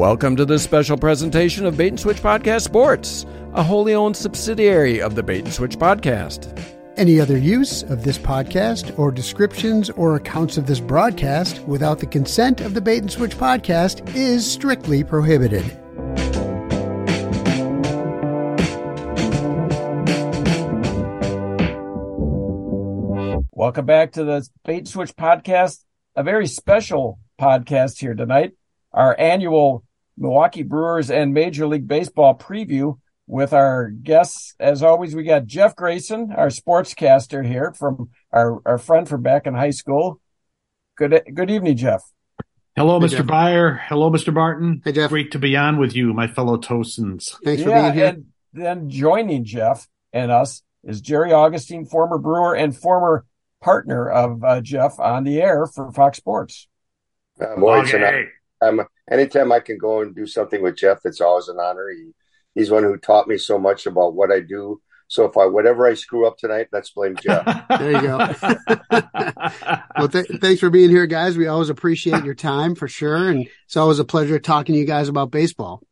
Welcome to this special presentation of Bait and Switch Podcast Sports, a wholly owned subsidiary of the Bait and Switch Podcast. Any other use of this podcast or descriptions or accounts of this broadcast without the consent of the Bait and Switch Podcast is strictly prohibited. Welcome back to the Bait and Switch Podcast, a very special podcast here tonight. Our annual Milwaukee Brewers and Major League Baseball preview with our guests. As always, we got Jeff Grayson, our sportscaster here from our, our friend from back in high school. Good, good evening, Jeff. Hello, Hey, Mr. Jeff. Byer. Hello, Mr. Barton. Hey, Jeff. Great to be on with you, my fellow Tosins. Thanks for being here. And then joining Jeff and us is Jerry Augustine, former Brewer and former partner of uh, Jeff on the air for Fox Sports. I'm always an, Okay. I'm, anytime I can go and do something with Jeff, it's always an honor. He, he's one who taught me so much about what I do. So if I whatever I screw up tonight, let's blame Jeff. There you go. Well, th- thanks for being here, guys. We always appreciate your time for sure. And it's always a pleasure talking to you guys about baseball.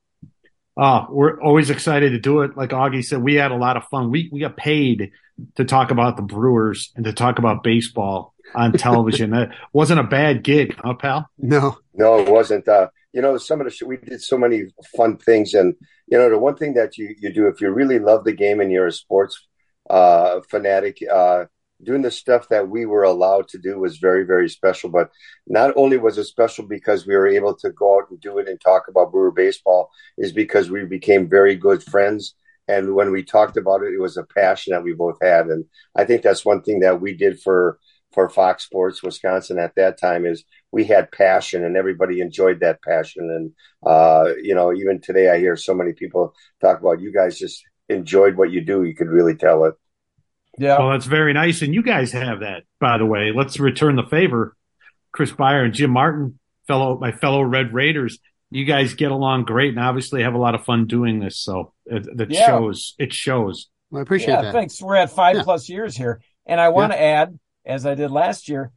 oh, we're always excited to do it. Like Augie said, we had a lot of fun. We we got paid to talk about the Brewers and to talk about baseball on television. that wasn't a bad gig, huh, pal? No, No, it wasn't. Uh, you know, some of the we did so many fun things, and you know, the one thing that you you do if you really love the game and you're a sports uh, fanatic, uh, doing the stuff that we were allowed to do was very very special. But not only was it special because we were able to go out and do it and talk about Brewer baseball, is because we became very good friends. And when we talked about it, it was a passion that we both had, and I think that's one thing that we did for for Fox Sports Wisconsin at that time is we had passion and everybody enjoyed that passion. And, uh, you know, even today I hear so many people talk about you guys just enjoyed what you do. You could really tell it. Yeah. Well, that's very nice. And you guys have that, by the way. Let's return the favor. Chris Byer and Jim Martin, fellow my fellow Red Raiders. You guys get along great and obviously have a lot of fun doing this. So it, that Yeah. shows. It shows. well, I appreciate yeah, that. thanks. We're at five Yeah. plus years here, and I want to add, as I did last year,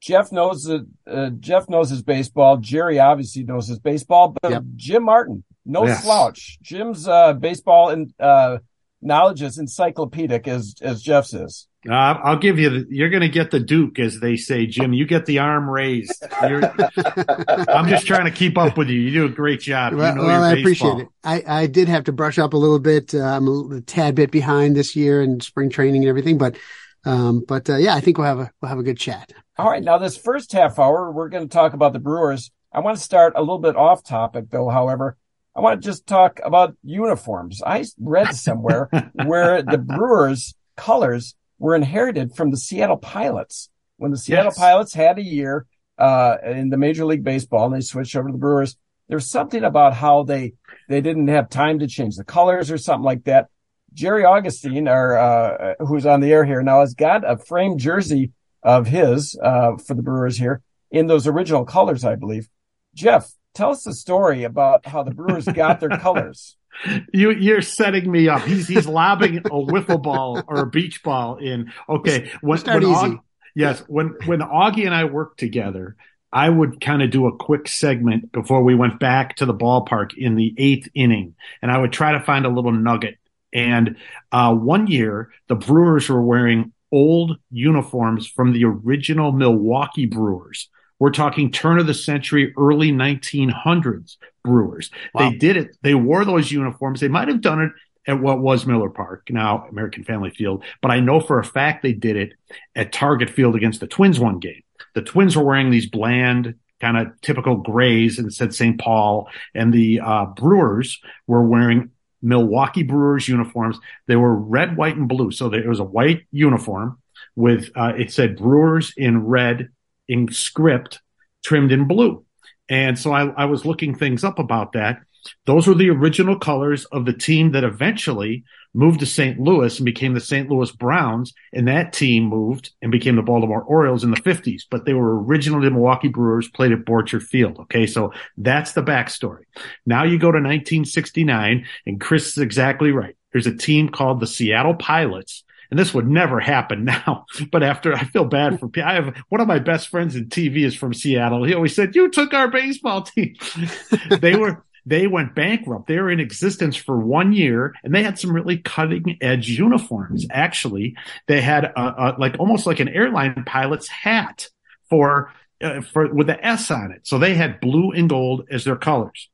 Jeff knows the uh, Jeff knows his baseball. Jerry obviously knows his baseball, but Yep. Jim Martin, no Yes. slouch. Jim's uh, baseball and uh, knowledge is encyclopedic as as Jeff's is. Uh, I'll give you. The, you're going to get the Duke, as they say, Jim. You get the arm raised. You're, I'm just trying to keep up with you. You do a great job. You know well, I appreciate it. I, I did have to brush up a little bit. Uh, I'm a, little- a tad bit behind this year in spring training and everything, but, um, but, uh, yeah, I think we'll have a, we'll have a good chat. All right, now this first half hour, we're going to talk about the Brewers. I want to start a little bit off topic, though. However, I want to just talk about uniforms. I read somewhere where the Brewers' colors were inherited from the Seattle Pilots. When the Seattle Yes. Pilots had a year uh, in the Major League Baseball and they switched over to the Brewers, there's something about how they they didn't have time to change the colors or something like that. Jerry Augustine, our uh, who's on the air here now, has got a framed jersey of his uh, for the Brewers here in those original colors, I believe. Jeff, tell us the story about how the Brewers got their colors. You, you're setting me up. He's he's lobbing a wiffle ball or a beach ball in. Okay, when, Start when easy. Aug- yes, when when Augie and I worked together, I would kind of do a quick segment before we went back to the ballpark in the eighth inning, and I would try to find a little nugget. And uh, one year, the Brewers were wearing old uniforms from the original Milwaukee Brewers. We're talking turn of the century, early 1900s Brewers. Wow. They did it. They wore those uniforms. They might have done it at what was Miller Park, now American Family Field, but I know for a fact they did it at Target Field against the Twins one game. The Twins were wearing these bland, kind of typical grays and said St. Paul, and the uh, Brewers were wearing Milwaukee Brewers uniforms. They were red, white, and blue. So there was a white uniform with uh, it said Brewers in red in script, trimmed in blue. And so I, I was looking things up about that. Those were the original colors of the team that eventually moved to St. Louis and became the St. Louis Browns. And that team moved and became the Baltimore Orioles in the 50s. But they were originally the Milwaukee Brewers, played at Borchert Field. Okay. So that's the backstory. Now you go to 1969, and Chris is exactly right. There's a team called the Seattle Pilots. and this would never happen now. But after I feel bad for I have one of my best friends in TV is from Seattle. He always said, "You took our baseball team." they were they went bankrupt. They were in existence for one year and they had some really cutting edge uniforms. Actually, they had a, a, like almost like an airline pilot's hat for, uh, for with the S on it. So they had blue and gold as their colors.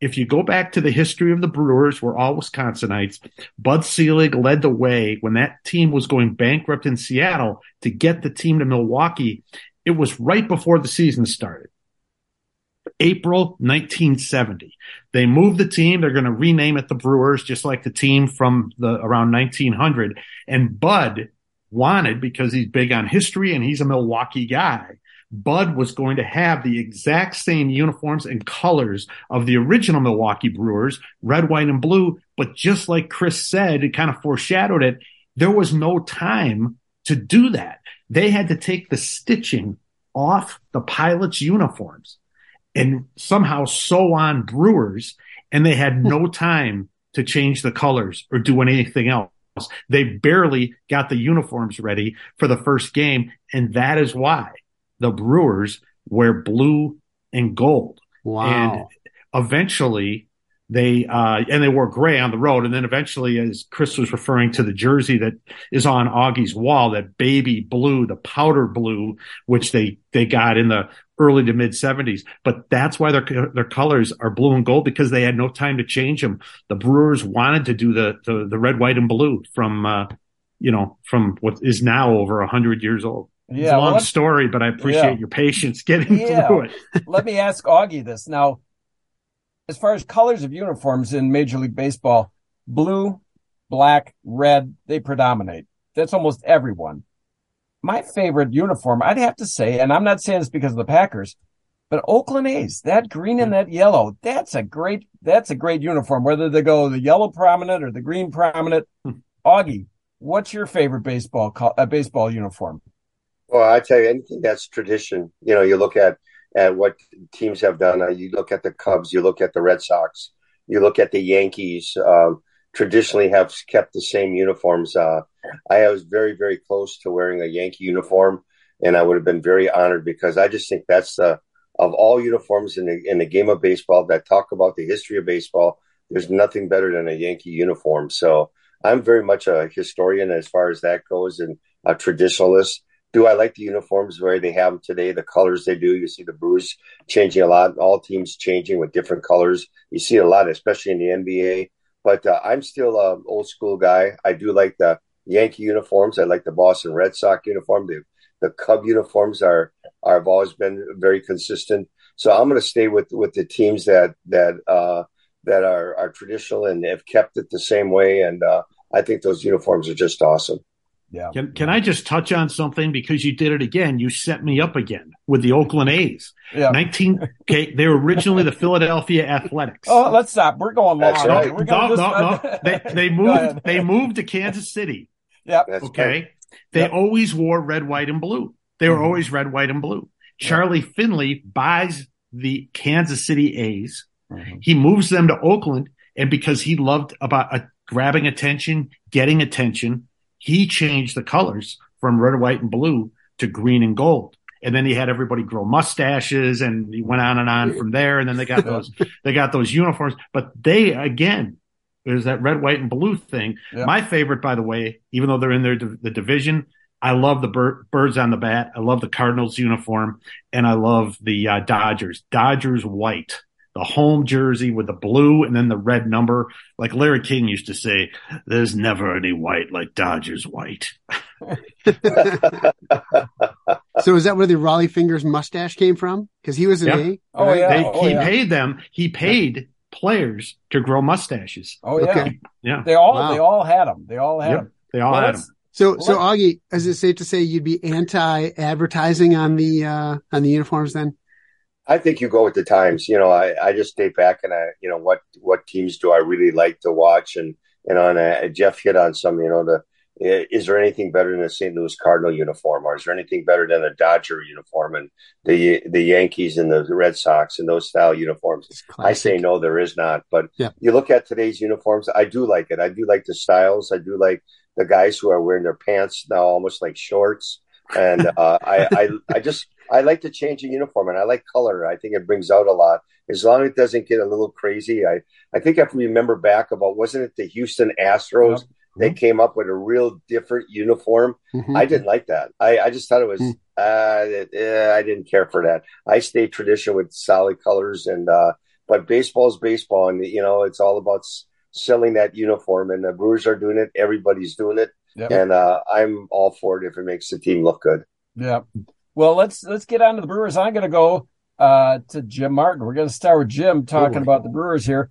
If you go back to the history of the Brewers, we're all Wisconsinites. Bud Selig led the way when that team was going bankrupt in Seattle to get the team to Milwaukee. It was right before the season started. April 1970. They moved the team. They're going to rename it the Brewers, just like the team from the around 1900. And Bud wanted, because he's big on history and he's a Milwaukee guy, Bud was going to have the exact same uniforms and colors of the original Milwaukee Brewers, red, white, and blue. But just like Chris said, it kind of foreshadowed it. There was no time to do that. They had to take the stitching off the pilots' uniforms and somehow sew on Brewers, and they had no time to change the colors or do anything else. They barely got the uniforms ready for the first game, and that is why the Brewers wear blue and gold. Wow. And eventually they uh, and they wore gray on the road, and then eventually, as Chris was referring to the jersey that is on Augie's wall, that baby blue, the powder blue, which they they got in the early to mid 70s. But that's why their their colors are blue and gold because they had no time to change them. The Brewers wanted to do the the, the red, white, and blue from uh, you know from what is now over a hundred years old. Yeah, it's a long well, story, but I appreciate yeah. your patience getting Yeah. through it. Let me ask Augie this now. As far as colors of uniforms in Major League Baseball, blue, black, red, they predominate. That's almost everyone. My favorite uniform, I'd have to say, and I'm not saying this because of the Packers, but Oakland A's, that green and that yellow, that's a great, that's a great uniform, whether they go the yellow prominent or the green prominent. Hmm. Augie, what's your favorite baseball, co- uh, baseball uniform? Well, I tell you, anything that's tradition. You know, you look at at what teams have done. Uh, you look at the Cubs, you look at the Red Sox, you look at the Yankees. Um, traditionally, have kept the same uniforms. Uh, I was very, very close to wearing a Yankee uniform, and I would have been very honored because I just think that's the of all uniforms in the in the game of baseball that talk about the history of baseball. There's nothing better than a Yankee uniform. So I'm very much a historian as far as that goes, and a traditionalist do I like the uniforms where they have them today, the colors they do. You see the Brewers changing a lot, all teams changing with different colors. You see a lot, especially in the NBA. But uh, I'm still an old school guy. I do like the Yankee uniforms. I like the Boston Red Sox uniform. The, the Cub uniforms are, are have always been very consistent. So I'm going to stay with with the teams that that uh, that are are traditional and have kept it the same way. And uh, I think those uniforms are just awesome. Yeah. Can, can I just touch on something because you did it again? You set me up again with the Oakland A's. Yeah. 19, okay, they were originally the Philadelphia Athletics. Oh, let's stop. We're going long. That's right. We're no, going no, no. They, they moved, they moved to Kansas City. Yep. That's Okay. right. They Yep. always wore red, white, and blue. They were Mhm. always red, white, and blue. Charlie Finley buys the Kansas City A's. Mhm. He moves them to Oakland, and because he loved about uh, grabbing attention, getting attention, he changed the colors from red, white, and blue to green and gold. And then he had everybody grow mustaches, and he went on and on from there. And then they got those, they got those uniforms. But they again, there's that red, white, and blue thing. Yeah. My favorite, by the way, even though they're in their the division, I love the bir- birds on the bat. I love the Cardinals uniform, and I love the uh, Dodgers. Dodgers white, the home jersey with the blue and then the red number. Like Larry King used to say, "There's never any white like Dodgers white." So is that where the Rollie Fingers mustache came from? Because he was an Yeah. A. Oh, right? yeah. They, oh, he yeah. paid them. He paid players to grow mustaches. Oh yeah. Okay. Yeah, They all Wow. they all had them. They all had Yep. them. they all Well, had them. let's- So, so What? Augie, is it safe to say you'd be anti-advertising on the uh, on the uniforms then? I think you go with the times. You know, I, I just stay back and I, you know, what what teams do I really like to watch? And and on uh, Jeff hit on some. You know, the is there anything better than a St. Louis Cardinal uniform, or is there anything better than a Dodger uniform and the the Yankees and the Red Sox and those style uniforms? I say no, there is not. But Yeah. you look at today's uniforms, I do like it. I do like the styles. I do like the guys who are wearing their pants now almost like shorts. And uh, I, I, I just I like to change a uniform, and I like color. I think it brings out a lot. As long as it doesn't get a little crazy. I I think if we remember back about wasn't it the Houston Astros? They came up with a real different uniform. Mm-hmm. I didn't like that. I, I just thought it was. Mm. Uh, I didn't care for that. I stayed traditional with solid colors, and uh, but baseball is baseball, and you know it's all about selling that uniform. And the Brewers are doing it. Everybody's doing it, yep. and uh, I'm all for it if it makes the team look good. Yeah. Well, let's let's get on to the Brewers. I'm going to go uh, to Jim Martin. We're going to start with Jim talking about the Brewers here.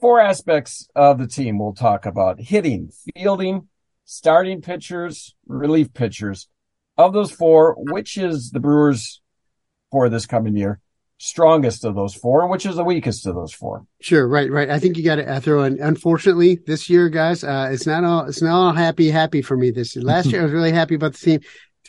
Four aspects of the team we'll talk about: hitting, fielding, starting pitchers, relief pitchers. Of those four, which is the Brewers for this coming year? Strongest of those four, which is the weakest of those four. Sure, right, right. I think you got to throw in. Unfortunately, this year, guys, uh, it's not all it's not all happy happy for me. This year. last year, I was really happy about the team.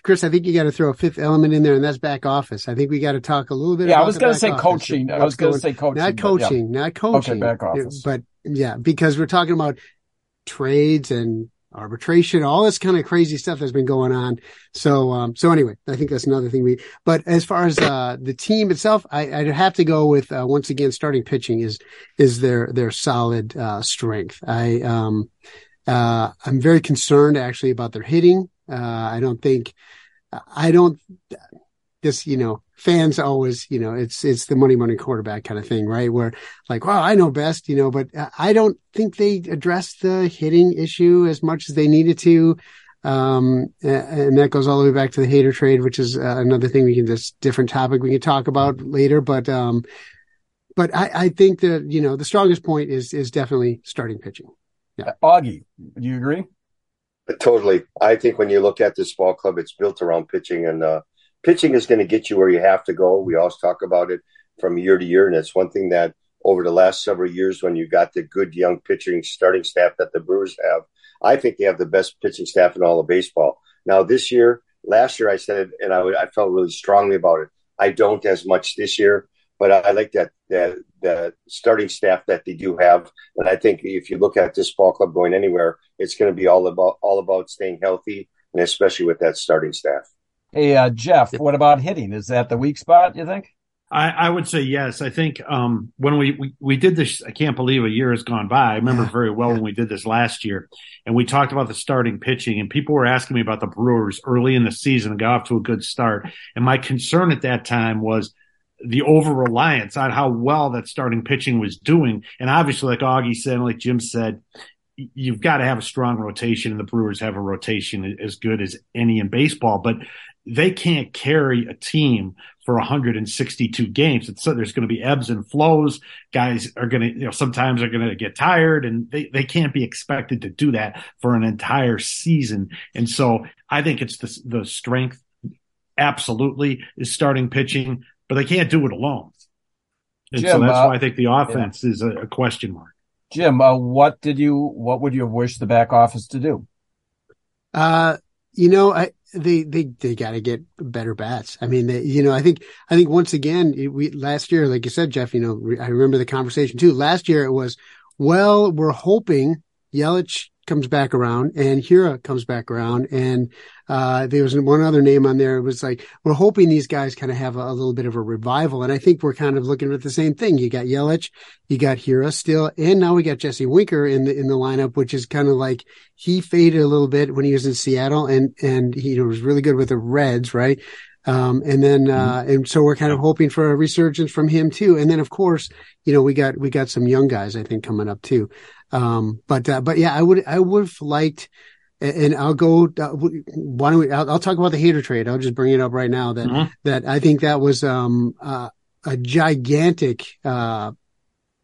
Chris, I think you got to throw a fifth element in there, and that's back office. I think we got to talk a little bit. Yeah, I was going to say office. coaching. I was going to say coaching. Not coaching, yeah. not coaching. Okay, back office. But yeah, because we're talking about trades and arbitration, all this kind of crazy stuff that's been going on. So, um, so anyway, I think that's another thing we, but as far as, uh, the team itself, I, would have to go with, uh, once again, starting pitching is, is their, their solid, uh, strength. I, um, uh, I'm very concerned actually about their hitting. Uh, I don't think, I don't, this, you know, fans always, you know, it's, it's the money, money quarterback kind of thing, right? Where like, well, I know best, you know, but I don't think they addressed the hitting issue as much as they needed to. Um, and that goes all the way back to the Hader trade, which is uh, another thing we can just different topic we can talk about later. But, um, but I, I think that, you know, the strongest point is, is definitely starting pitching. Yeah. Augie, do you agree? Totally. I think when you look at this ball club, it's built around pitching and, uh, pitching is going to get you where you have to go. We always talk about it from year to year, and it's one thing that over the last several years, when you got the good young pitching starting staff that the Brewers have, I think they have the best pitching staff in all of baseball. Now, this year, last year, I said it, and I, I felt really strongly about it. I don't as much this year, but I, I like that that the starting staff that they do have. And I think if you look at this ball club going anywhere, it's going to be all about all about staying healthy, and especially with that starting staff. Hey, uh, Jeff, what about hitting? Is that the weak spot, you think? I, I would say yes. I think um, when we, we, we did this, I can't believe a year has gone by. I remember yeah. very well yeah. when we did this last year, and we talked about the starting pitching, and people were asking me about the Brewers early in the season and got off to a good start. And my concern at that time was the over reliance on how well that starting pitching was doing. And obviously, like Augie said, like Jim said, you've got to have a strong rotation, and the Brewers have a rotation as good as any in baseball. But they can't carry a team for 162 games. so there's going to be ebbs and flows. Guys are going to, you know, sometimes are going to get tired and they, they can't be expected to do that for an entire season. And so I think it's the, the strength absolutely is starting pitching, but they can't do it alone. And Jim, so that's uh, why I think the offense yeah. is a, a, question mark. Jim, uh, what did you, what would you wish the back office to do? Uh, you know, I, they they they got to get better bats. I mean, they, you know, I think I think once again, we last year, like you said, Jeff. You know, I remember the conversation too. Last year it was, well, we're hoping Yelich comes back around and Hiura comes back around. And, uh, there was one other name on there. It was like, we're hoping these guys kind of have a, a, little bit of a revival. And I think we're kind of looking at the same thing. You got Yelich, you got Hiura still, and now we got Jesse Winker in the, in the lineup, which is kind of like he faded a little bit when he was in Seattle and, and he was really good with the Reds, right? Um, and then, uh, mm-hmm. and so we're kind of hoping for a resurgence from him too. And then, of course, you know, we got, we got some young guys, I think, coming up too. Um, but, uh, but yeah, I would, I would have liked, and I'll go, uh, why don't we, I'll, I'll, talk about the Hader trade. I'll just bring it up right now that, mm-hmm. that I think that was, um, uh, a gigantic, uh,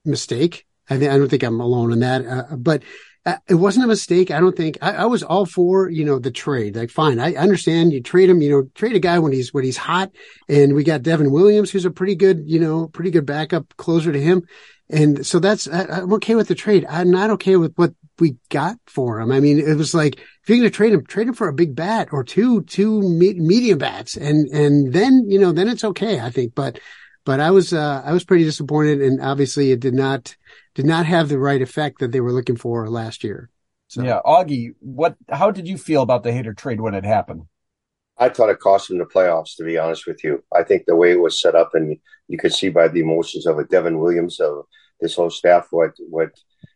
mistake. I think, I don't think I'm alone in that. Uh, but, uh, it wasn't a mistake. I don't think I, I, was all for, you know, the trade. Like, fine. I understand you trade him, you know, trade a guy when he's, when he's hot. And we got Devin Williams, who's a pretty good, you know, pretty good backup closer to him. And so that's, I, am okay with the trade. I'm not okay with what we got for him. I mean, it was like, if you're going to trade him, trade him for a big bat or two, two me- medium bats. And, and then, you know, then it's okay, I think. But, but I was, uh, I was pretty disappointed. And obviously it did not, did not have the right effect that they were looking for last year. So. Yeah, Augie, what? How did you feel about the Hader trade when it happened? I thought it cost them the playoffs. To be honest with you, I think the way it was set up, and you could see by the emotions of it, Devin Williams, of this whole staff, what what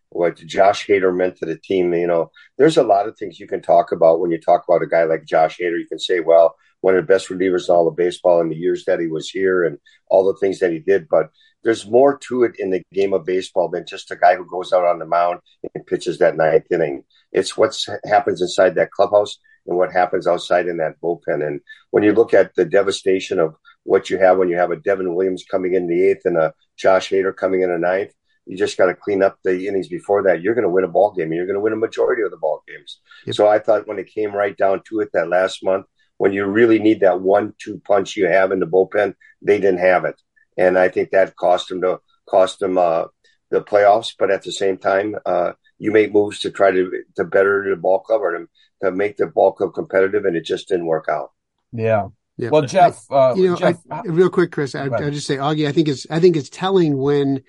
what Josh Hader meant to the team. You know, there's a lot of things you can talk about when you talk about a guy like Josh Hader. You can say, well, one of the best relievers in all of baseball in the years that he was here, and all the things that he did, but there's more to it in the game of baseball than just a guy who goes out on the mound and pitches that ninth inning. It's what happens inside that clubhouse and what happens outside in that bullpen. And when you look at the devastation of what you have when you have a Devin Williams coming in the eighth and a Josh Hader coming in the ninth, you just got to clean up the innings before that. You're going to win a ball game and you're going to win a majority of the ball games. Yep. So I thought when it came right down to it that last month, when you really need that one two punch you have in the bullpen, they didn't have it and I think that cost them to cost him uh, the playoffs. But at the same time, uh, you make moves to try to to better the ball club or to, to make the ball club competitive, and it just didn't work out. Yeah. Yeah. Well, Jeff, uh, you know, Jeff, I, real quick, Chris, I, I just say, Augie, I think it's, I think it's telling when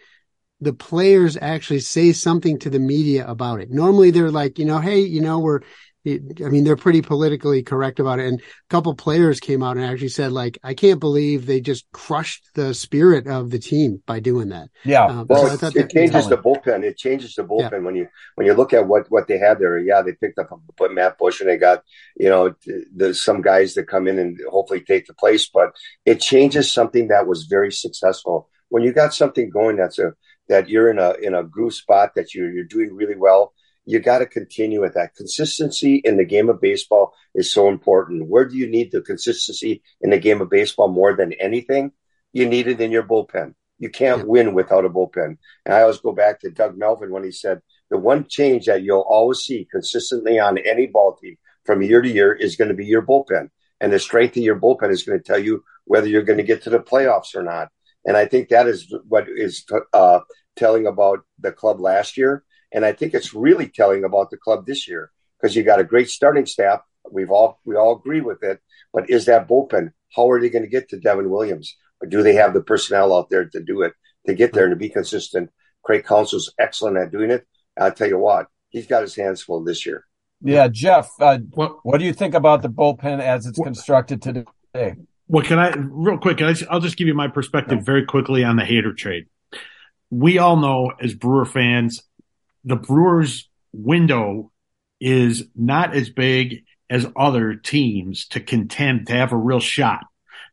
the players actually say something to the media about it. Normally they're like, you know, hey, you know, we're, I mean, they're pretty politically correct about it. And a couple players came out and actually said, like, I can't believe they just crushed the spirit of the team by doing that. Yeah. Uh, well, so it, it changes the bullpen. It changes the bullpen yeah. when you when you look at what what they had there. Yeah, they picked up Matt Bush and they got you know there's some guys that come in and hopefully take the place, but it changes something that was very successful. When you got something going that's a that you're in a in a groove spot that you're you're doing really well you got to continue with that. Consistency in the game of baseball is so important. Where do you need the consistency in the game of baseball more than anything? You need it in your bullpen. You can't yeah. win without a bullpen. And I always go back to Doug Melvin when he said the one change that you'll always see consistently on any ball team from year to year is going to be your bullpen. And the strength of your bullpen is going to tell you whether you're going to get to the playoffs or not. And I think that is what is uh, telling about the club last year and I think it's really telling about the club this year because you got a great starting staff. We've all we all agree with it. But is that bullpen? How are they going to get to Devin Williams? Or do they have the personnel out there to do it to get there and to be consistent? Craig Counsell's excellent at doing it. I'll tell you what, he's got his hands full this year. Yeah, Jeff, uh, what, what do you think about the bullpen as it's what, constructed today? Well, can I real quick? I, will just give you my perspective very quickly on the Hader trade. We all know as Brewer fans the Brewers window is not as big as other teams to contend to have a real shot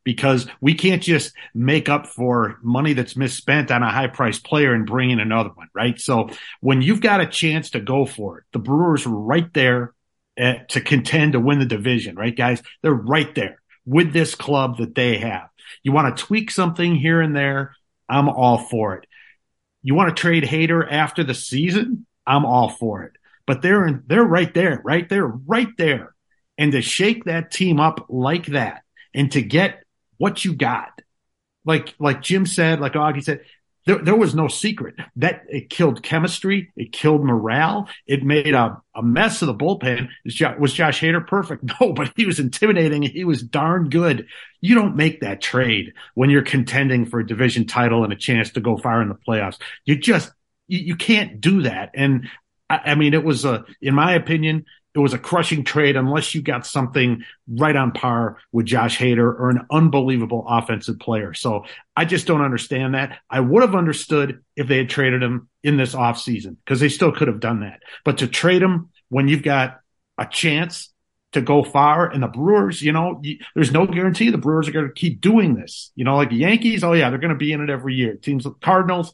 because we can't just make up for money that's misspent on a high priced player and bring in another one, right? So when you've got a chance to go for it, the Brewers are right there at, eh, to contend to win the division, right, guys? They're right there with this club that they have. You want to tweak something here and there. I'm all for it. You want to trade Hader after the season? I'm all for it. But they're in, they're right there, right there, right there. And to shake that team up like that and to get what you got, like like Jim said, like Augie said, there, there was no secret that it killed chemistry. It killed morale. It made a, a mess of the bullpen. Was Josh Hader perfect? No, but he was intimidating. He was darn good. You don't make that trade when you're contending for a division title and a chance to go far in the playoffs. You just, you, you can't do that. And I, I mean, it was a, in my opinion, it was a crushing trade unless you got something right on par with Josh Hader or an unbelievable offensive player. So I just don't understand that. I would have understood if they had traded him in this offseason because they still could have done that. But to trade him when you've got a chance to go far and the Brewers, you know, there's no guarantee the Brewers are going to keep doing this. You know, like the Yankees, oh yeah, they're going to be in it every year. Teams, like Cardinals,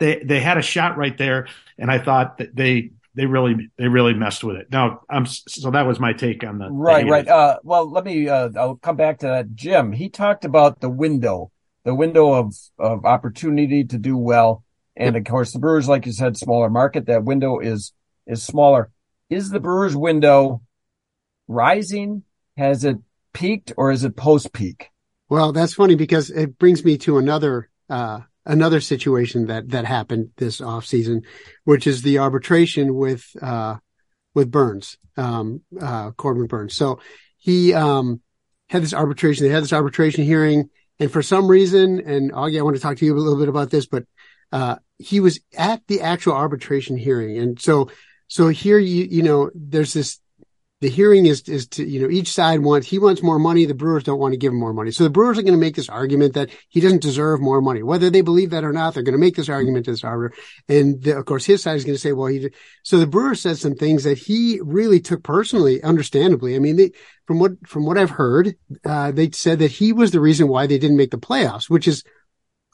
they, they had a shot right there. And I thought that they, they really they really messed with it. Now, I'm so that was my take on the right, the right. Uh, well, let me. Uh, I'll come back to that. Jim, he talked about the window, the window of of opportunity to do well, and of course, the Brewers, like you said, smaller market. That window is is smaller. Is the Brewers window rising? Has it peaked, or is it post peak? Well, that's funny because it brings me to another uh, another situation that that happened this off season, which is the arbitration with uh, with Burnes, um, uh, Corbin Burnes. So he um, had this arbitration. They had this arbitration hearing, and for some reason, and Augie, I want to talk to you a little bit about this, but uh, he was at the actual arbitration hearing, and so So here you you know there's this the hearing is is to you know each side wants he wants more money. The brewers don't want to give him more money. So the brewers are going to make this argument that he doesn't deserve more money. Whether they believe that or not they're going to make this argument to this arbiter and the, of course his side is going to say well he so the brewer said some things that he really took personally understandably. I mean they, from what from what i've heard uh, they said that he was the reason why they didn't make the playoffs which is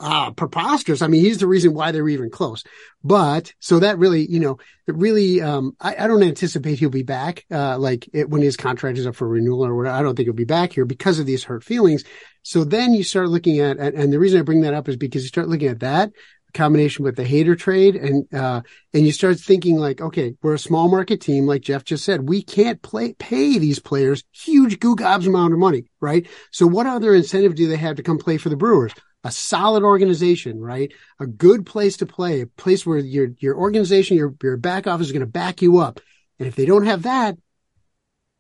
uh, preposterous. I mean, he's the reason why they're even close. But so that really, you know, it really, um, I, I don't anticipate he'll be back, uh, like it, when his contract is up for renewal or whatever. I don't think he'll be back here because of these hurt feelings. So then you start looking at, and, and the reason I bring that up is because you start looking at that combination with the Hader trade and, uh, and you start thinking like, okay, we're a small market team. Like Jeff just said, we can't play, pay these players huge goo gobs amount of money, right? So what other incentive do they have to come play for the Brewers? A solid organization, right? A good place to play, a place where your, your organization, your, your back office is going to back you up. And if they don't have that,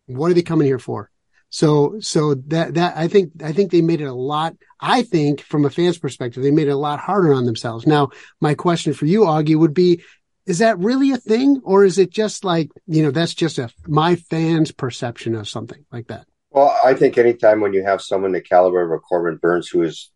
what are they coming here for? So, so that, that, I think, I think they made it a lot, I think from a fan's perspective, they made it a lot harder on themselves. Now, my question for you, Augie, would be, is that really a thing? Or is it just like, you know, that's just a, my fans perception of something like that? Well, I think anytime when you have someone the caliber of a Corbin Burnes, who is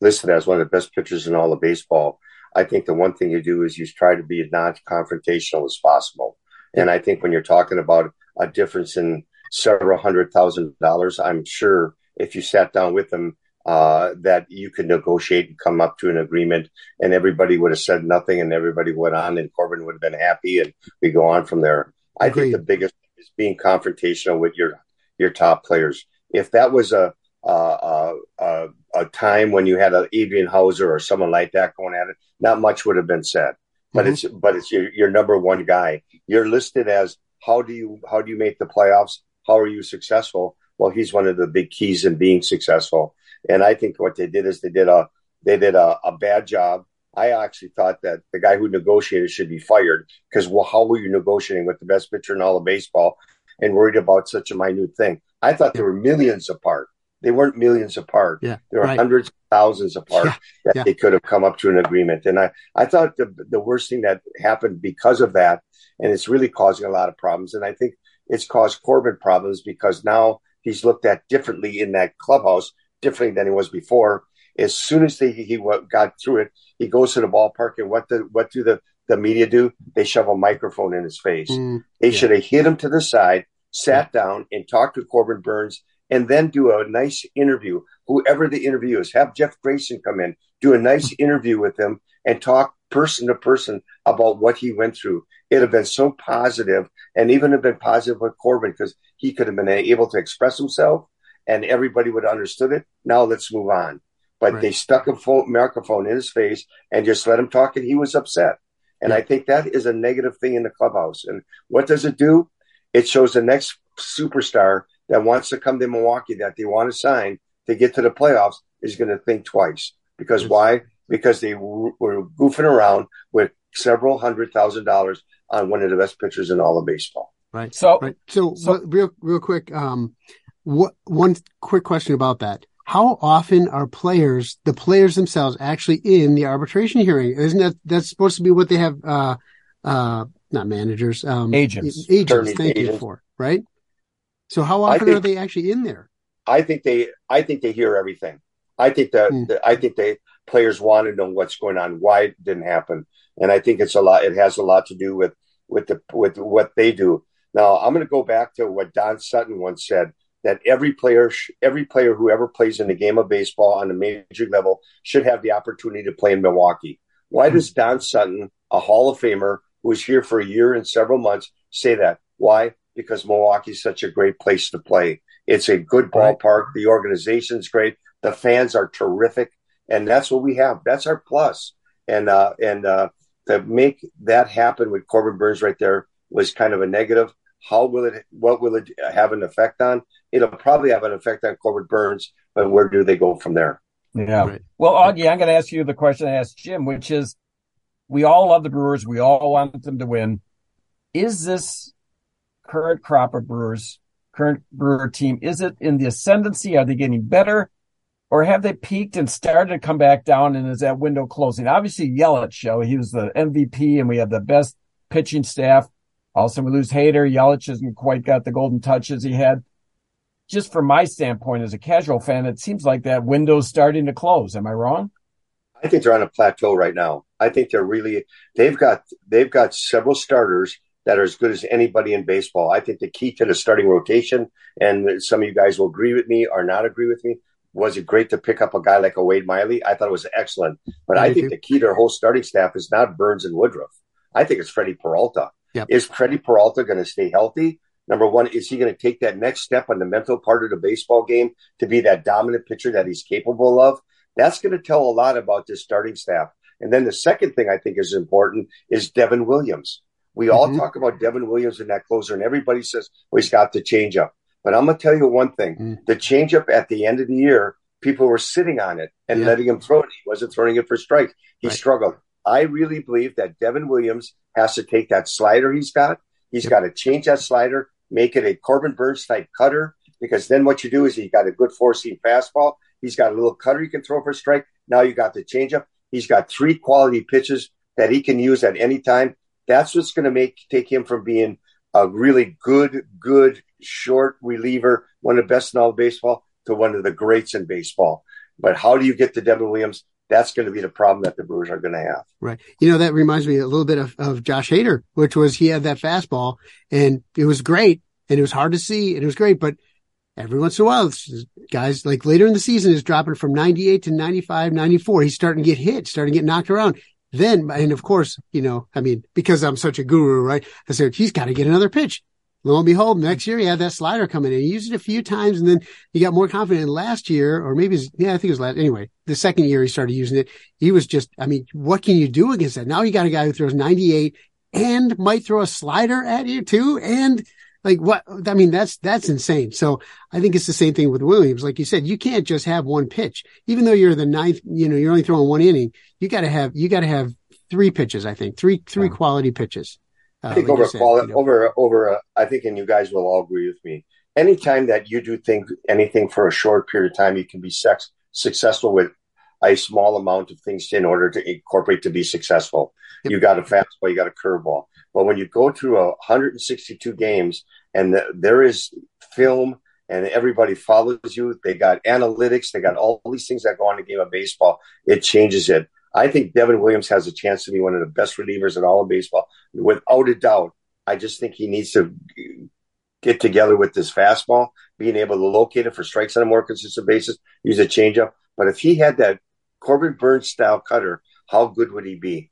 listed as one of the best pitchers in all of baseball, I think the one thing you do is you try to be as non-confrontational as possible. And I think when you're talking about a difference in several hundred thousand dollars, I'm sure if you sat down with them, uh, that you could negotiate and come up to an agreement, and everybody would have said nothing, and everybody went on, and Corbin would have been happy, and we go on from there. I think the biggest is being confrontational with your your top players. If that was a a, a, a time when you had an Adrian Houser or someone like that going at it, not much would have been said. But mm-hmm. it's but it's your, your number one guy. You're listed as how do you how do you make the playoffs? How are you successful? Well, he's one of the big keys in being successful. And I think what they did is they did a they did a, a bad job. I actually thought that the guy who negotiated should be fired because well, how were you negotiating with the best pitcher in all of baseball and worried about such a minute thing. I thought they were millions apart. They weren't millions apart. Yeah, there were right. hundreds of thousands apart yeah, that yeah. they could have come up to an agreement. And I, I thought the, the worst thing that happened because of that, and it's really causing a lot of problems. And I think it's caused Corbin problems because now he's looked at differently in that clubhouse, differently than he was before. As soon as they, he got through it, he goes to the ballpark, and what the what do the the media do? They shove a microphone in his face. Mm, they yeah. should have hit him to the side, sat down, and talked to Corbin Burnes, and then do a nice interview. Whoever the interview is, have Jeff Grayson come in, do a nice interview with him, and talk person to person about what he went through. It'd have been so positive, and even have been positive with Corbin because he could have been able to express himself, and everybody would have understood it. Now let's move on. But right. they stuck a phone, microphone in his face and just let him talk, and he was upset. And I think that is a negative thing in the clubhouse. And what does it do? It shows the next superstar that wants to come to Milwaukee that they want to sign to get to the playoffs is going to think twice. Because why? Because they w- were goofing around with several hundred thousand dollars on one of the best pitchers in all of baseball. Right. So, right. So, so real, real quick, um, what, one quick question about that how often are players, the players themselves, actually in the arbitration hearing? Isn't that that's supposed to be what they have? Uh, uh, not managers, um, agents, agents. Thank agents. you for right. So how often think, are they actually in there? I think they, I think they hear everything. I think that, hmm. I think they players want to know what's going on, why it didn't happen, and I think it's a lot. It has a lot to do with with the with what they do. Now I'm going to go back to what Don Sutton once said that every player, every player who ever plays in the game of baseball on a major level should have the opportunity to play in Milwaukee. Why does Don Sutton, a Hall of Famer who was here for a year and several months, say that? Why? Because Milwaukee is such a great place to play. It's a good ballpark. The organization's great. The fans are terrific, and that's what we have. That's our plus. And uh, and uh, to make that happen with Corbin Burnes right there was kind of a negative. How will it? What will it have an effect on? It'll probably have an effect on Corbin Burnes, but where do they go from there? Yeah. Right. Well, Augie, I'm going to ask you the question I asked Jim, which is: We all love the Brewers. We all want them to win. Is this current crop of Brewers, current Brewer team, is it in the ascendancy? Are they getting better? Or have they peaked and started to come back down? And is that window closing? Obviously, Yelich, show he was the MVP, and we have the best pitching staff Also, we lose Hader. Yelich hasn't quite got the golden touches he had. Just from my standpoint as a casual fan, it seems like that window's starting to close. Am I wrong? I think they're on a plateau right now. I think they're really they've got they've got several starters that are as good as anybody in baseball. I think the key to the starting rotation, and some of you guys will agree with me or not agree with me, was it great to pick up a guy like a Wade Miley? I thought it was excellent. But I think the key to their whole starting staff is not Burnes and Woodruff. I think it's Freddy Peralta. Yep. Is Freddy Peralta going to stay healthy? Number one, is he going to take that next step on the mental part of the baseball game to be that dominant pitcher that he's capable of? That's going to tell a lot about this starting staff. And then the second thing I think is important is Devin Williams. We all Mhm. talk about Devin Williams and that closer, and everybody says, well, he's got the changeup. But I'm going to tell you one thing Mm. the changeup at the end of the year, people were sitting on it and Yeah. letting him throw it. He wasn't throwing it for strikes. He Right. struggled. I really believe that Devin Williams has to take that slider he's got. He's got to change that slider, make it a Corbin Burnes type cutter, because then what you do is he's got a good four seam fastball. He's got a little cutter he can throw for a strike. Now you got the changeup. He's got three quality pitches that he can use at any time. That's what's going to make take him from being a really good, good short reliever, one of the best in all of baseball, to one of the greats in baseball. But how do you get to Devin Williams? That's going to be the problem that the Brewers are going to have. Right. You know, that reminds me a little bit of, of Josh Hader, which was he had that fastball and it was great and it was hard to see and it was great, but every once in a while, guys like later in the season is dropping from 98 to 95, 94. He's starting to get hit, starting to get knocked around. Then, and of course, you know, I mean, because I'm such a guru, right? I said, he's got to get another pitch. Lo and behold, next year he had that slider coming in. He used it a few times and then he got more confident. And last year, or maybe, his, yeah, I think it was last, anyway, the second year he started using it. He was just, I mean, what can you do against that? Now you got a guy who throws 98 and might throw a slider at you too. And like what, I mean, that's, that's insane. So I think it's the same thing with Williams. Like you said, you can't just have one pitch, even though you're the ninth, you know, you're only throwing one inning. You got to have, you got to have three pitches, I think, three, three Yeah. quality pitches. Uh, I think like over quality, you know. over over. Uh, I think, and you guys will all agree with me. Anytime that you do think anything for a short period of time, you can be sex, successful with a small amount of things in order to incorporate to be successful. Yep. You got a fastball, you got a curveball. But when you go through a 162 games and the, there is film and everybody follows you, they got analytics, they got all these things that go on in a game of baseball. It changes it. I think Devin Williams has a chance to be one of the best relievers in all of baseball, without a doubt. I just think he needs to get together with this fastball, being able to locate it for strikes on a more consistent basis, use a changeup. But if he had that Corbin Burnes style cutter, how good would he be?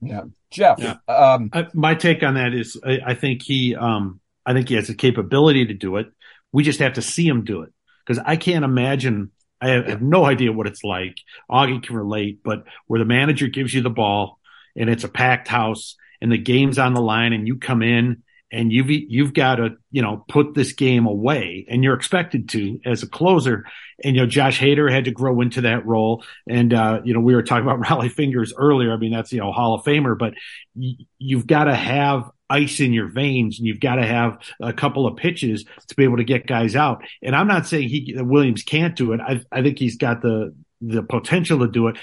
Yeah. Jeff, Yeah. um, I, my take on that is I, I think he um I think he has the capability to do it. We just have to see him do it because I can't imagine. I have, have no idea what it's like. Augie can relate, but where the manager gives you the ball and it's a packed house and the game's on the line and you come in and you've you've got to you know put this game away and you're expected to as a closer. And you know Josh Hader had to grow into that role. And uh you know we were talking about Rollie Fingers earlier. I mean that's you know Hall of Famer but y- you've got to have ice in your veins and you've got to have a couple of pitches to be able to get guys out and I'm not saying he Williams can't do it I I think he's got the the potential to do it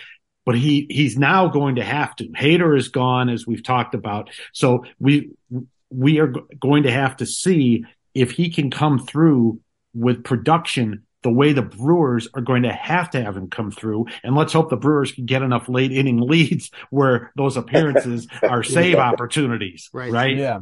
but he he's now going to have to. Hader is gone, as we've talked about. So we we are going to have to see if he can come through with production the way the Brewers are going to have to have him come through. And let's hope the Brewers can get enough late inning leads where those appearances are save opportunities. Right. Right. yeah.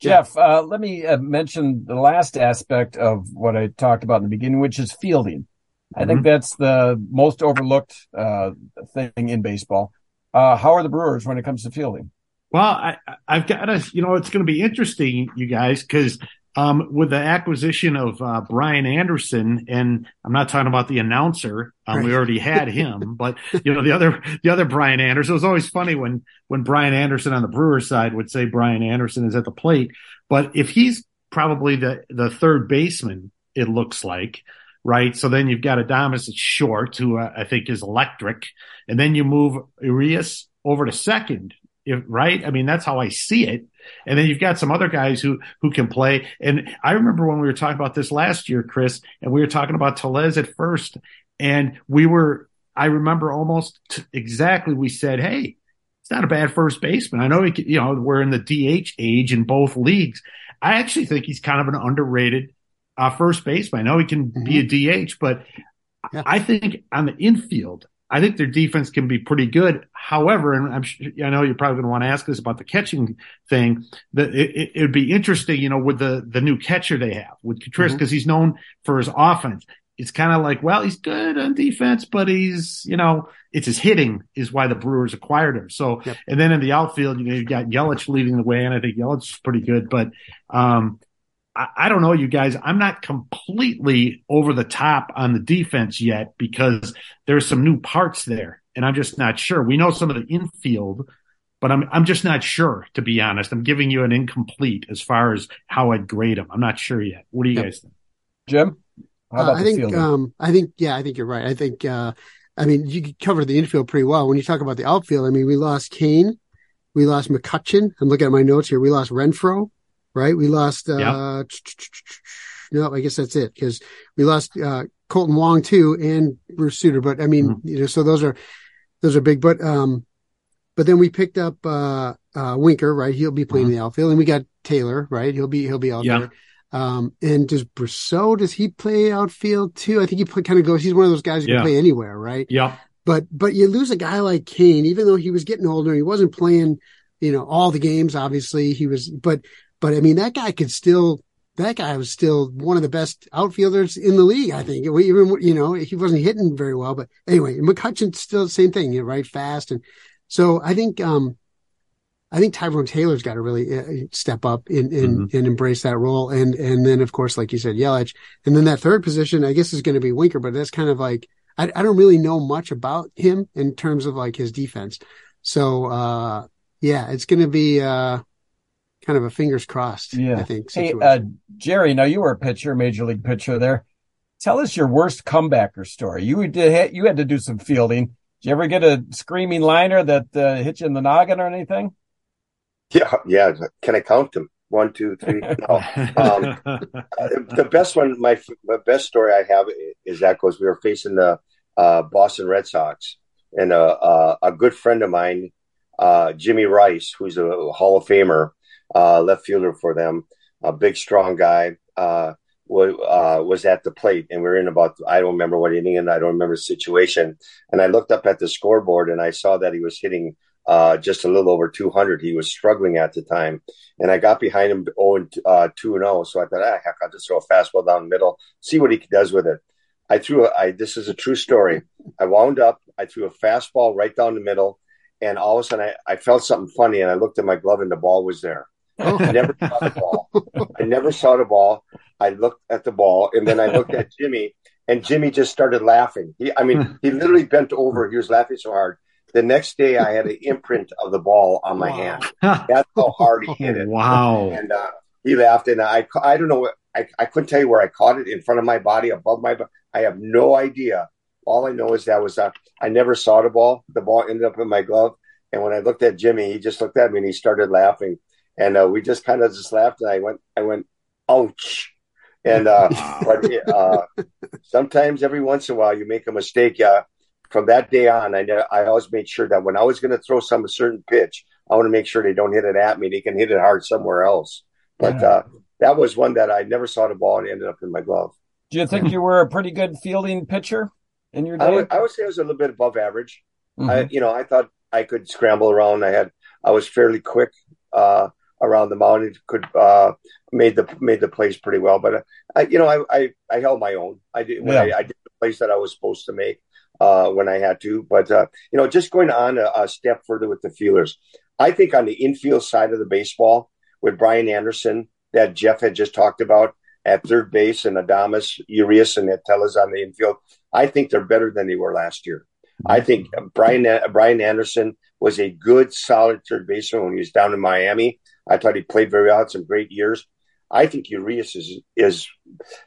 Jeff, uh, let me uh, mention the last aspect of what I talked about in the beginning, which is fielding. I think that's the most overlooked uh, thing in baseball. Uh, how are the Brewers when it comes to fielding? Well, I, I've got to, you know, it's going to be interesting, you guys, because um, with the acquisition of uh, Brian Anderson, and I'm not talking about the announcer. Um, We already had him, but you know the other the other Brian Anderson. It was always funny when when Brian Anderson on the Brewers side would say Brian Anderson is at the plate, but if he's probably the the third baseman, it looks like. Right. So then you've got Adames at short, who uh, I think is electric. And then you move Urias over to second. If, right. I mean, that's how I see it. And then you've got some other guys who, who can play. And I remember when we were talking about this last year, Chris, and we were talking about Tellez at first and we were, I remember almost t- exactly. We said, Hey, it's not a bad first baseman. I know he, you know, we're in the DH age in both leagues. I actually think he's kind of an underrated uh, first baseman. I know he can mm-hmm. be a DH, but yeah. I think on the infield, I think their defense can be pretty good. However, and I'm sure, I know you're probably going to want to ask us about the catching thing. That it, it, would be interesting, you know, with the the new catcher they have with Contreras because mm-hmm. he's known for his offense. It's kind of like, well, he's good on defense, but he's, you know, it's his hitting is why the Brewers acquired him. So, yep. and then in the outfield, you know, you've got Yelich leading the way, and I think Yelich is pretty good. But um, I, I don't know, you guys. I'm not completely over the top on the defense yet because there's some new parts there, and I'm just not sure. We know some of the infield, but I'm I'm just not sure to be honest. I'm giving you an incomplete as far as how I'd grade them. I'm not sure yet. What do you yep. guys think, Jim? Uh, I think um, I think yeah, I think you're right. I think uh, I mean you covered the infield pretty well. When you talk about the outfield, I mean we lost Cain, we lost McCutchen. I'm looking at my notes here. We lost Renfroe right? We lost, uh, no, I guess that's it because we lost, uh, Kolten Wong too and Bruce Suter. But I mean, mm-hmm. you know, so those are, those are big, but, um, but then we picked up, uh, uh, Winker, right? He'll be playing mm-hmm. the outfield and we got Taylor, right? He'll be, he'll be out yeah. there. Um, and does Brosseau, does he play outfield too? I think he play, kind of goes, he's one of those guys who yeah. can play anywhere, right? Yeah. But, but you lose a guy like Cain, even though he was getting older, he wasn't playing, you know, all the games, obviously he was, but but I mean, that guy could still, that guy was still one of the best outfielders in the league. I think even, you know, he wasn't hitting very well, but anyway, McCutchen still the same thing, you know, right? Fast. And so I think, um, I think Tyrone Taylor's got to really uh, step up and, and, mm-hmm. and embrace that role. And, and then of course, like you said, Yelich. And then that third position, I guess is going to be Winker, but that's kind of like, I, I don't really know much about him in terms of like his defense. So, uh, yeah, it's going to be, uh, kind of a fingers crossed. Yeah, I think. Situation. Hey, uh, Jerry, now you were a pitcher, major league pitcher there. Tell us your worst comebacker story. You did you had to do some fielding. Did you ever get a screaming liner that uh, hit you in the noggin or anything? Yeah, yeah. Can I count them? One, two, three. No. um, the best one, my, my best story I have is that because we were facing the uh, Boston Red Sox, and a, a, a good friend of mine, uh, Jimmy Rice, who's a Hall of Famer, uh, left fielder for them, a big, strong guy, uh, was, uh, was at the plate. And we are in about, I don't remember what inning and I don't remember the situation. And I looked up at the scoreboard and I saw that he was hitting uh, just a little over 200. He was struggling at the time. And I got behind him 0 and, uh, 2 and 0. So I thought, ah, heck, I'll just throw a fastball down the middle, see what he does with it. I threw a, I, this is a true story. I wound up, I threw a fastball right down the middle. And all of a sudden I, I felt something funny and I looked at my glove and the ball was there. I never saw the ball. I never saw the ball. I looked at the ball and then I looked at Jimmy and Jimmy just started laughing. He, I mean, he literally bent over. He was laughing so hard. The next day I had an imprint of the ball on my wow. hand. That's how hard he hit it. Wow. And, uh, he laughed and I, I don't know. I, I couldn't tell you where I caught it in front of my body, above my body. I have no idea. All I know is that was, uh, I never saw the ball. The ball ended up in my glove. And when I looked at Jimmy, he just looked at me and he started laughing and uh, we just kind of just laughed. And I went, I went, ouch. And uh, but uh, sometimes, every once in a while, you make a mistake. Yeah. From that day on, I I always made sure that when I was going to throw some a certain pitch, I want to make sure they don't hit it at me. They can hit it hard somewhere else. But uh, that was one that I never saw the ball and ended up in my glove. Do you think you were a pretty good fielding pitcher in your day? I would, I would say I was a little bit above average. Mm-hmm. I, you know, I thought I could scramble around. I had, I was fairly quick. Uh, around the mound. could uh, made the made the plays pretty well. But uh, I, you know, I, I, I held my own. I did when yeah. I, I, did the plays that I was supposed to make uh, when I had to. But uh, you know, just going on a, a, step further with the feelers, I think on the infield side of the baseball with Brian Anderson that Jeff had just talked about at third base and Adames Urias, and Tellez on the infield. I think they're better than they were last year. I think Brian Brian Anderson was a good, solid third baseman when he was down in Miami. I thought he played very well, had some great years. I think Urias is is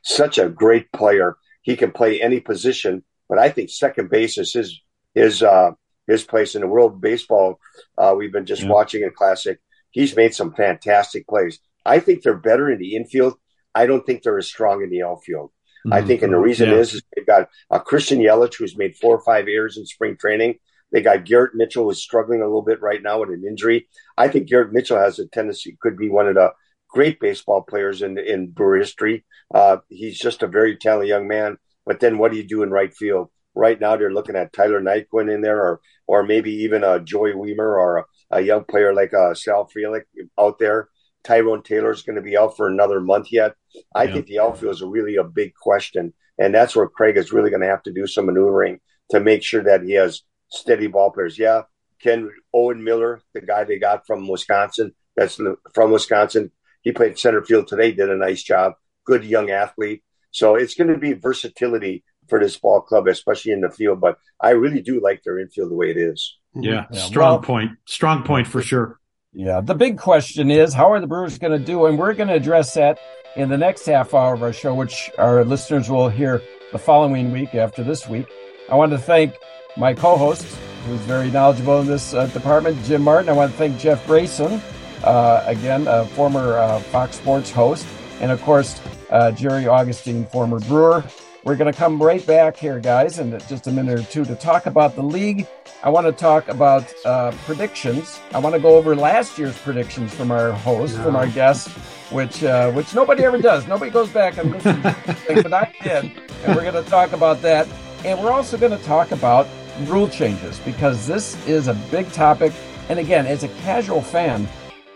such a great player. He can play any position, but I think second base is his his uh, his place in the world of baseball. Uh, we've been just yeah. watching a classic. He's made some fantastic plays. I think they're better in the infield. I don't think they're as strong in the outfield. Mm-hmm. I think, and the reason yeah. is, is they've got a Christian Yelich who's made four or five errors in spring training. They got Garrett Mitchell who's struggling a little bit right now with an injury. I think Garrett Mitchell has a tendency could be one of the great baseball players in in Brewer history. Uh, he's just a very talented young man. But then what do you do in right field? Right now they're looking at Tyler Naquin in there, or or maybe even a Joey Wiemer or a, a young player like uh, Sal Frelick out there. Tyrone Taylor is going to be out for another month yet. I yeah. think the outfield is really a big question, and that's where Craig is really going to have to do some maneuvering to make sure that he has steady ball players. Yeah, Ken Owen Miller, the guy they got from Wisconsin, that's from Wisconsin. He played center field today, did a nice job. Good young athlete. So it's going to be versatility for this ball club, especially in the field. But I really do like their infield the way it is. Yeah, yeah strong well, point. Strong point for sure. Yeah, the big question is how are the Brewers going to do? And we're going to address that in the next half hour of our show, which our listeners will hear the following week after this week. I want to thank my co-host, who's very knowledgeable in this uh, department, Jim Martin. I want to thank Jeff Grayson, uh, again, a former uh, Fox Sports host, and of course, uh, Jerry Augustine, former Brewer. We're going to come right back here, guys, in just a minute or two to talk about the league. I want to talk about uh, predictions. I want to go over last year's predictions from our host, no. from our guest, which uh, which nobody ever does. Nobody goes back and listens, but I did, and we're going to talk about that. And we're also going to talk about rule changes because this is a big topic. And again, as a casual fan,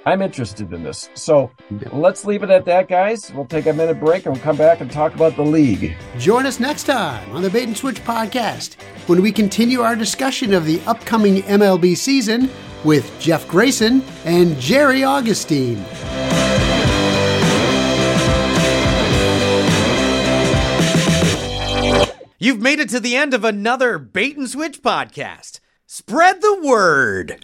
I'm interested in this. So let's leave it at that, guys. We'll take a minute break and we'll come back and talk about the league. Join us next time on the Bait and Switch podcast when we continue our discussion of the upcoming MLB season with Jeff Grayson and Jerry Augustine. You've made it to the end of another Bait and Switch podcast. Spread the word.